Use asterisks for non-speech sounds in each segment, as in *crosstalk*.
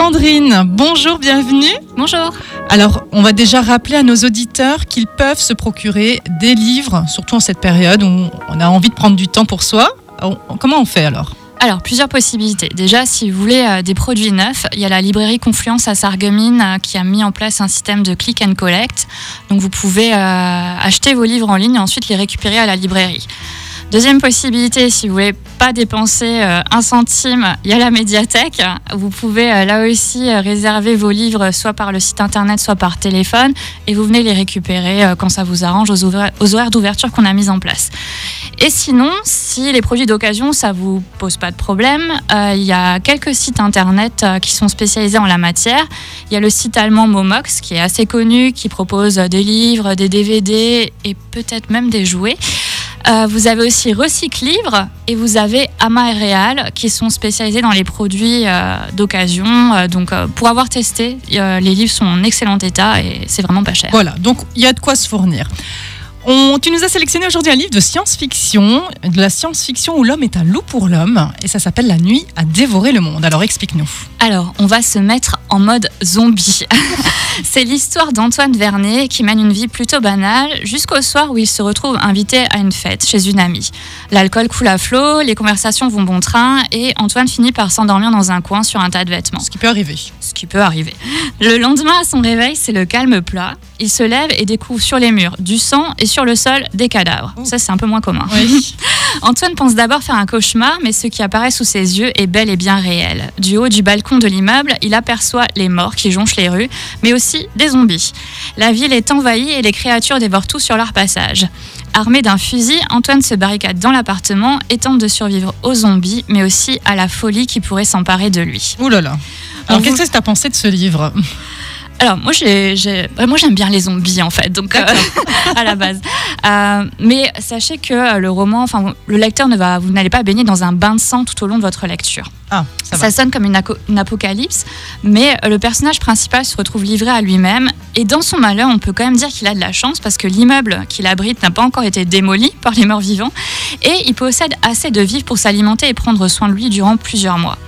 Sandrine, bonjour, bienvenue. Bonjour. Alors, on va déjà rappeler à nos auditeurs qu'ils peuvent se procurer des livres, surtout en cette période où on a envie de prendre du temps pour soi. Comment on fait alors? Alors, plusieurs possibilités. Déjà, si vous voulez euh, des produits neufs, il y a la librairie Confluence à Sarreguemines euh, qui a mis en place un système de click and collect. Donc, vous pouvez euh, acheter vos livres en ligne et ensuite les récupérer à la librairie. Deuxième possibilité, si vous voulez pas dépenser un centime, il y a la médiathèque. Vous pouvez là aussi réserver vos livres soit par le site internet, soit par téléphone, et vous venez les récupérer quand ça vous arrange aux, horaires d'ouverture qu'on a mis en place. Et sinon, si les produits d'occasion, ça vous pose pas de problème, euh, il y a quelques sites internet euh, qui sont spécialisés en la matière. Il y a le site allemand Momox qui est assez connu, qui propose des livres, des DVD et peut-être même des jouets. Euh, vous avez aussi Recycle Livre et vous avez Ama et Real qui sont spécialisés dans les produits d'occasion. donc, pour avoir testé, les livres sont en excellent état et c'est vraiment pas cher. Voilà, donc il y a de quoi se fournir tu nous as sélectionné aujourd'hui un livre de science-fiction, de la science-fiction où l'homme est un loup pour l'homme, et ça s'appelle La nuit à dévorer le monde. Alors explique-nous. Alors, on va se mettre en mode zombie. *laughs* C'est l'histoire d'Antoine Vernet qui mène une vie plutôt banale jusqu'au soir où il se retrouve invité à une fête chez une amie. L'alcool coule à flot, les conversations vont bon train et Antoine finit par s'endormir dans un coin sur un tas de vêtements. Ce qui peut arriver. Qui peut arriver. Le lendemain, à son réveil, c'est le calme plat. Il se lève et découvre sur les murs du sang et sur le sol des cadavres. Ça, c'est un peu moins commun. *laughs* Antoine pense d'abord faire un cauchemar, mais ce qui apparaît sous ses yeux est bel et bien réel. Du haut du balcon de l'immeuble, il aperçoit les morts qui jonchent les rues, mais aussi des zombies. La ville est envahie et les créatures dévorent tout sur leur passage. Armé d'un fusil, Antoine se barricade dans l'appartement et tente de survivre aux zombies, mais aussi à la folie qui pourrait s'emparer de lui. Ouh là là Alors, qu'est-ce que tu as pensé de ce livre? Alors moi j'ai, moi j'aime bien les zombies en fait, donc euh, *laughs* à la base. Euh, mais sachez que euh, le roman, enfin le lecteur ne va, vous n'allez pas baigner dans un bain de sang tout au long de votre lecture. Ah, ça, sonne comme une, apocalypse, mais le personnage principal se retrouve livré à lui-même et dans son malheur, on peut quand même dire qu'il a de la chance parce que l'immeuble qu'il abrite n'a pas encore été démoli par les morts vivants et il possède assez de vivres pour s'alimenter et prendre soin de lui durant plusieurs mois.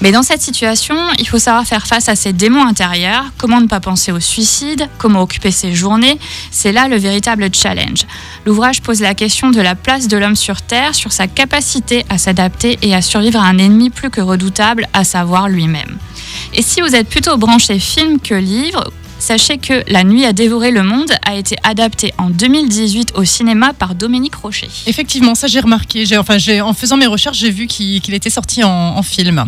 Mais dans cette situation, il faut savoir faire face à ses démons intérieurs, comment ne pas penser au suicide, comment occuper ses journées? C'est là le véritable challenge. L'ouvrage pose la question de la place de l'homme sur Terre, sur sa capacité à s'adapter et à survivre à un ennemi plus que redoutable, à savoir lui-même. Et si vous êtes plutôt branché film que livre, Sachez que La nuit a dévoré le monde a été adapté en 2018 au cinéma par Dominique Rocher. Effectivement, ça j'ai remarqué. Enfin, en faisant mes recherches, j'ai vu qu'il était sorti en, film.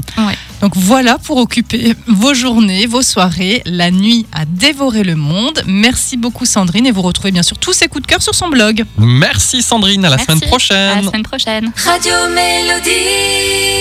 Donc voilà pour occuper vos journées, vos soirées. La nuit a dévoré le monde. Merci beaucoup Sandrine et vous retrouvez bien sûr tous ces coups de cœur sur son blog. Merci Sandrine, à la semaine prochaine. À la semaine prochaine. Radio Mélodie.